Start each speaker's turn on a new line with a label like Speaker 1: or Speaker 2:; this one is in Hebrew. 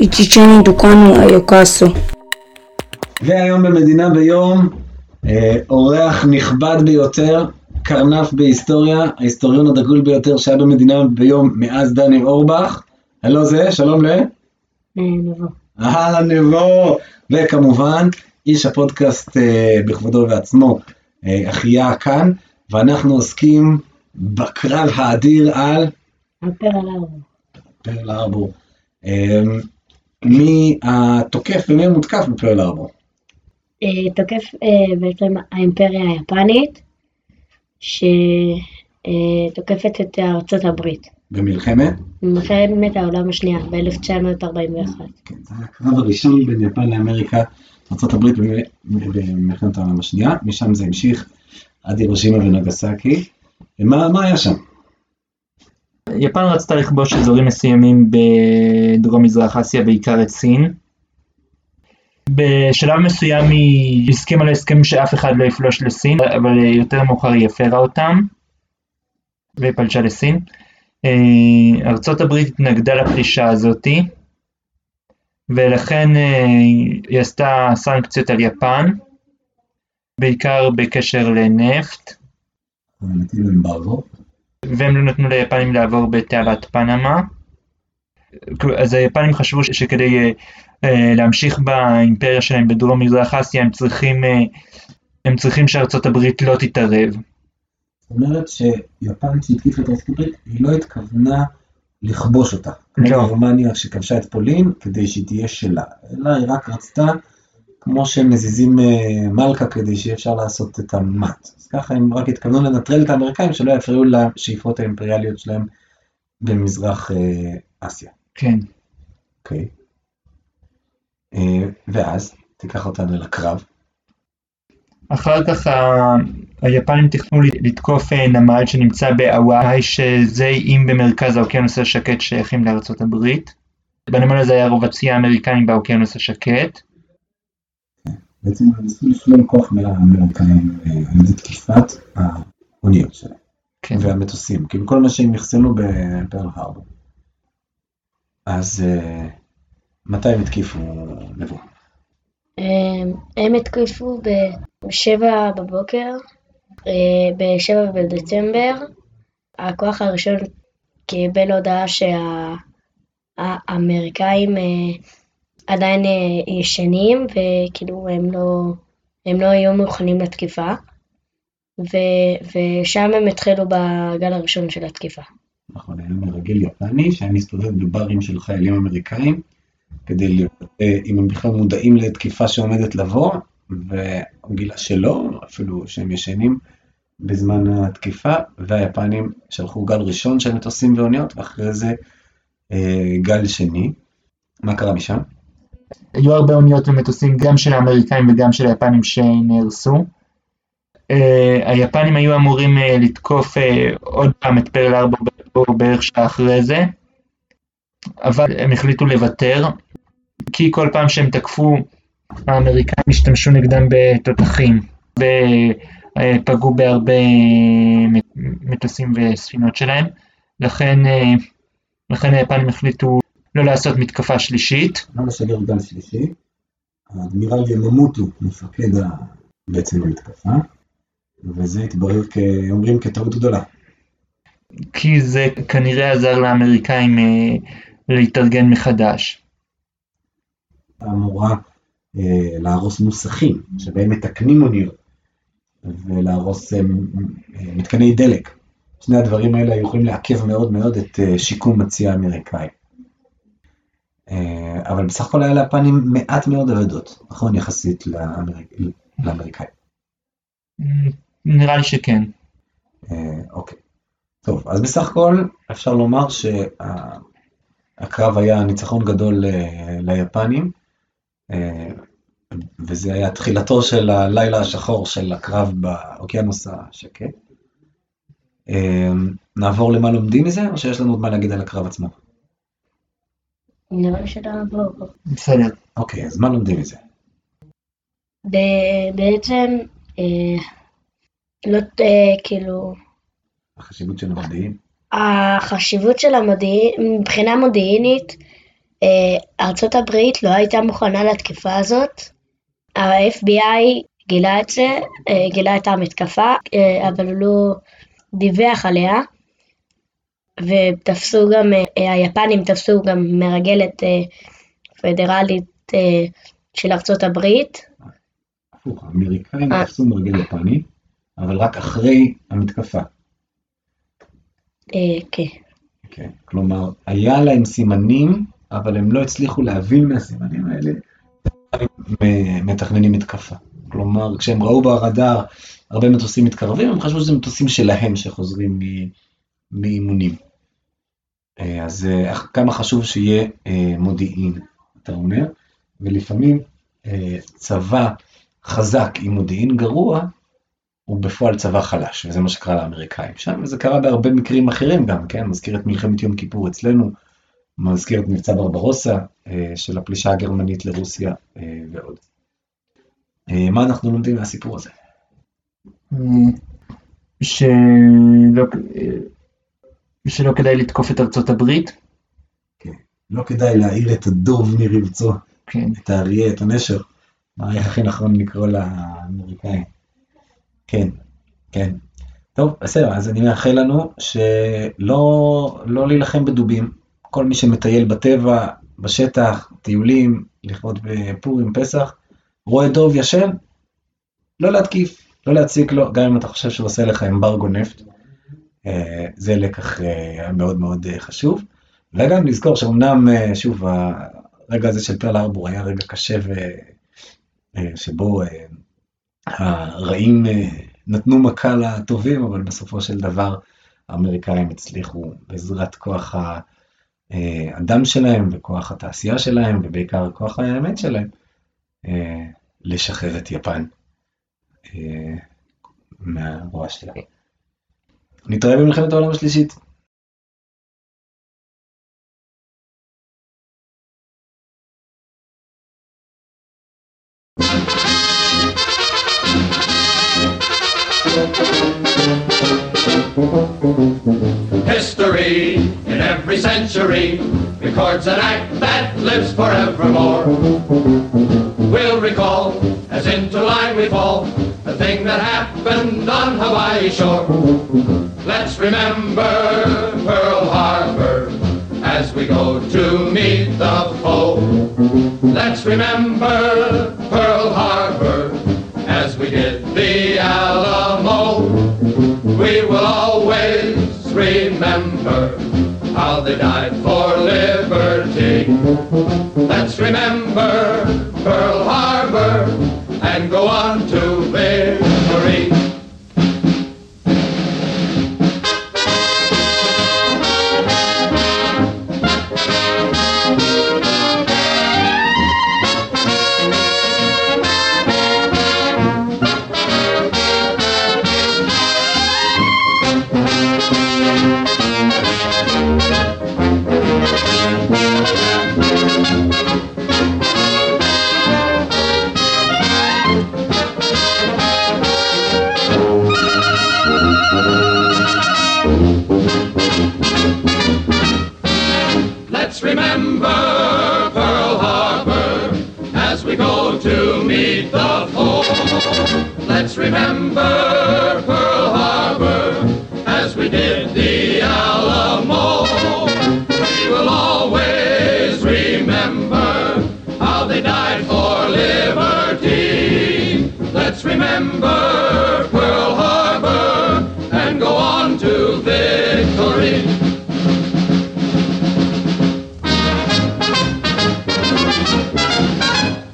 Speaker 1: Ichicheni Dukanu Ayokaso.
Speaker 2: והיום במדינה ביום, אה, אורח נכבד ביותר, קרנף בהיסטוריה, ההיסטוריון הדגול ביותר שהיה במדינה ביום מאז דני אורבך. הלו זה, שלום ל...
Speaker 1: נבו.
Speaker 2: אהלן נבו, וכמובן, איש הפודקאסט אה, בכבודו ובעצמו, אה, אחיה כאן, ואנחנו עוסקים בקרב האדיר על
Speaker 1: הפרל ארבע.
Speaker 2: פרל ארבור. מי התוקף ומי המותקף בפרל ארבור?
Speaker 1: אה, תוקף אה, בעצם האימפריה היפנית, שתוקפת את ארצות הברית.
Speaker 2: במלחמת?
Speaker 1: במלחמת העולם השנייה, ב-1941.
Speaker 2: כן, זה היה הקרב הראשון בין יפן לאמריקה, ארה"ב במלחמת העולם השנייה, משם זה המשיך עד הירושימה ונגסקי. מה, מה היה שם?
Speaker 3: יפן רצתה לכבוש אזורים מסוימים בדרום מזרח אסיה, בעיקר את סין. בשלב מסוים היא הסכימה להסכם שאף אחד לא יפלוש לסין, אבל יותר מאוחר היא הפרה אותם ופלשה לסין. אה, ארצות הברית התנגדה לפלישה הזאתי, ולכן אה, היא עשתה סנקציות על יפן, בעיקר בקשר לנפט.
Speaker 2: אמברגו.
Speaker 3: והם לא נתנו ליפנים לעבור בתעלת פנמה. אז היפנים חשבו שכדי אה, אה, להמשיך באימפריה שלהם בדרום מזרח אסיה הם צריכים, אה, הם צריכים שארצות הברית לא תתערב.
Speaker 2: זאת אומרת שיפן שהתקיפה את ארצות הברית, היא לא התכוונה לכבוש אותה.
Speaker 3: לא.
Speaker 2: גרמניה שכבשה את פולין כדי שהיא תהיה שלה, אלא היא רק רצתה, כמו שהם מזיזים אה, מלכה כדי שיהיה אפשר לעשות את המט. אז ככה הם רק התכוונו לנטרל את האמריקאים שלא יפריעו לשאיפות האימפריאליות שלהם במזרח אה, אסיה.
Speaker 3: כן.
Speaker 2: אוקיי. אה, ואז תיקח אותנו לקרב.
Speaker 3: אחר כך ה- היפנים תכננו לתקוף נמל שנמצא בהוואי, שזה איים במרכז האוקיינוס השקט שייכים לארצות הברית. בנמל הזה היה רוב הצי האמריקנים באוקיינוס השקט.
Speaker 2: בעצם הם ניסו לשלול כוח מהאמריקאים אה, על ידי תקיפת האוניות שלהם.
Speaker 3: כן.
Speaker 2: והמטוסים, כאילו כל מה שהם אחסנו בפרל הרבור. אז אה, מתי הם התקיפו נבו?
Speaker 1: אה, הם התקפו ב-7 בבוקר, אה, ב-7 בדצמבר. הכוח הראשון קיבל הודעה שהאמריקאים עדיין אה, ישנים, וכאילו הם לא, הם לא היו מוכנים לתקיפה. ו- ושם הם התחילו בגל הראשון של התקיפה.
Speaker 2: נכון, היה מרגל יפני שהיה מסתובב בברים של חיילים אמריקאים, כדי לראות אה, אם הם בכלל מודעים לתקיפה שעומדת לבוא, והוא גילה שלא, אפילו שהם ישנים בזמן התקיפה, והיפנים שלחו גל ראשון של מטוסים ואוניות, ואחרי זה אה, גל שני. מה קרה משם?
Speaker 3: היו הרבה אוניות ומטוסים גם של האמריקאים וגם של היפנים שנהרסו. Uh, היפנים היו אמורים uh, לתקוף uh, עוד פעם את פרל ארבור בערך שעה אחרי זה, אבל הם החליטו לוותר, כי כל פעם שהם תקפו, האמריקאים השתמשו נגדם בתותחים, ופגעו בהרבה מטוסים וספינות שלהם, לכן, לכן היפנים החליטו לא לעשות מתקפה שלישית.
Speaker 2: לא לשגר גל שלישי. האדמירל יממוטו מפקד ה- בעצם המתקפה, וזה התברר כאומרים כטעות גדולה.
Speaker 3: כי זה כנראה עזר לאמריקאים אה, להתארגן מחדש.
Speaker 2: אמורה אה, להרוס מוסכים שבהם מתקנים אוניות, ולהרוס אה, אה, מתקני דלק. שני הדברים האלה היו יכולים לעכב מאוד מאוד את אה, שיקום הצי האמריקאי. אה, אבל בסך הכל היה ליפנים מעט מאוד אבדות, נכון? יחסית לאמריק... לאמריקאים.
Speaker 3: נראה לי שכן.
Speaker 2: אה, אוקיי. טוב, אז בסך הכל אפשר לומר שהקרב היה ניצחון גדול אה, ליפנים, וזה היה תחילתו של הלילה השחור של הקרב באוקיינוס השקט. נעבור למה לומדים מזה, או שיש לנו עוד מה להגיד על הקרב עצמו?
Speaker 1: נראה לי שנעבור.
Speaker 3: בסדר.
Speaker 2: אוקיי, אז מה לומדים מזה?
Speaker 1: בעצם, אה, לא, אה, כאילו,
Speaker 2: החשיבות של המודיעין?
Speaker 1: החשיבות של המודיעין, מבחינה מודיעינית, אה, ארצות הברית לא הייתה מוכנה לתקיפה הזאת. ה-FBI גילה את זה, גילה את המתקפה, אבל הוא לא דיווח עליה. ותפסו גם, אה, היפנים תפסו גם מרגלת אה, פדרלית אה, של ארצות הברית.
Speaker 2: הפוך, האמריקאים תפסו מרגל יפני, אבל רק אחרי המתקפה.
Speaker 1: כן.
Speaker 2: כן, כלומר, היה להם סימנים, אבל הם לא הצליחו להבין מהסימנים האלה, מתכננים מתקפה. כלומר, כשהם ראו ברדאר הרבה מטוסים מתקרבים, הם חשבו שזה מטוסים שלהם שחוזרים מאימונים. אה, אז אה, כמה חשוב שיהיה אה, מודיעין, אתה אומר, ולפעמים צבא חזק עם מודיעין גרוע, הוא בפועל צבא חלש, וזה מה שקרה לאמריקאים שם, וזה קרה בהרבה מקרים אחרים גם, כן? מזכיר את מלחמת יום כיפור אצלנו, מזכיר את מבצע ברברוסה של הפלישה הגרמנית לרוסיה ועוד. מה אנחנו לומדים מהסיפור הזה?
Speaker 3: שלא ושלא כדאי לתקוף את ארצות הברית.
Speaker 2: כן, לא כדאי להעיר את הדוב מרבצו, כן. את האריה, את הנשר. מה איך הכי נכון לקרוא לאמריקאים. כן, כן. טוב, בסדר, אז אני מאחל לנו שלא לא להילחם בדובים. כל מי שמטייל בטבע, בשטח, טיולים, לכבוד בפורים, פסח, רואה דוב ישן, לא להתקיף, לא להציק לו, גם אם אתה חושב שהוא עושה לך אמברגו נפט. אה, זה לקח אה, מאוד מאוד אה, חשוב. וגם לזכור שאומנם, שוב, הרגע הזה של פרל ארבור היה רגע קשה ו... שבו הרעים נתנו מכה לטובים, אבל בסופו של דבר האמריקאים הצליחו בעזרת כוח האדם שלהם וכוח התעשייה שלהם, ובעיקר כוח האמת שלהם, לשחרר את יפן מהרוע שלהם. נתראה במלחמת העולם השלישית. History in every century records an act that lives forevermore. We'll recall as into line we fall the thing that happened on Hawaii shore. Let's remember Pearl Harbor as we go to meet the foe. Let's remember Pearl Harbor as we did the Alamo. We will always remember how they died for liberty. Let's remember Let's remember Pearl Harbor as we go to meet the foe. Let's remember
Speaker 4: Pearl Harbor as we did the Alamo. We will always remember how they died.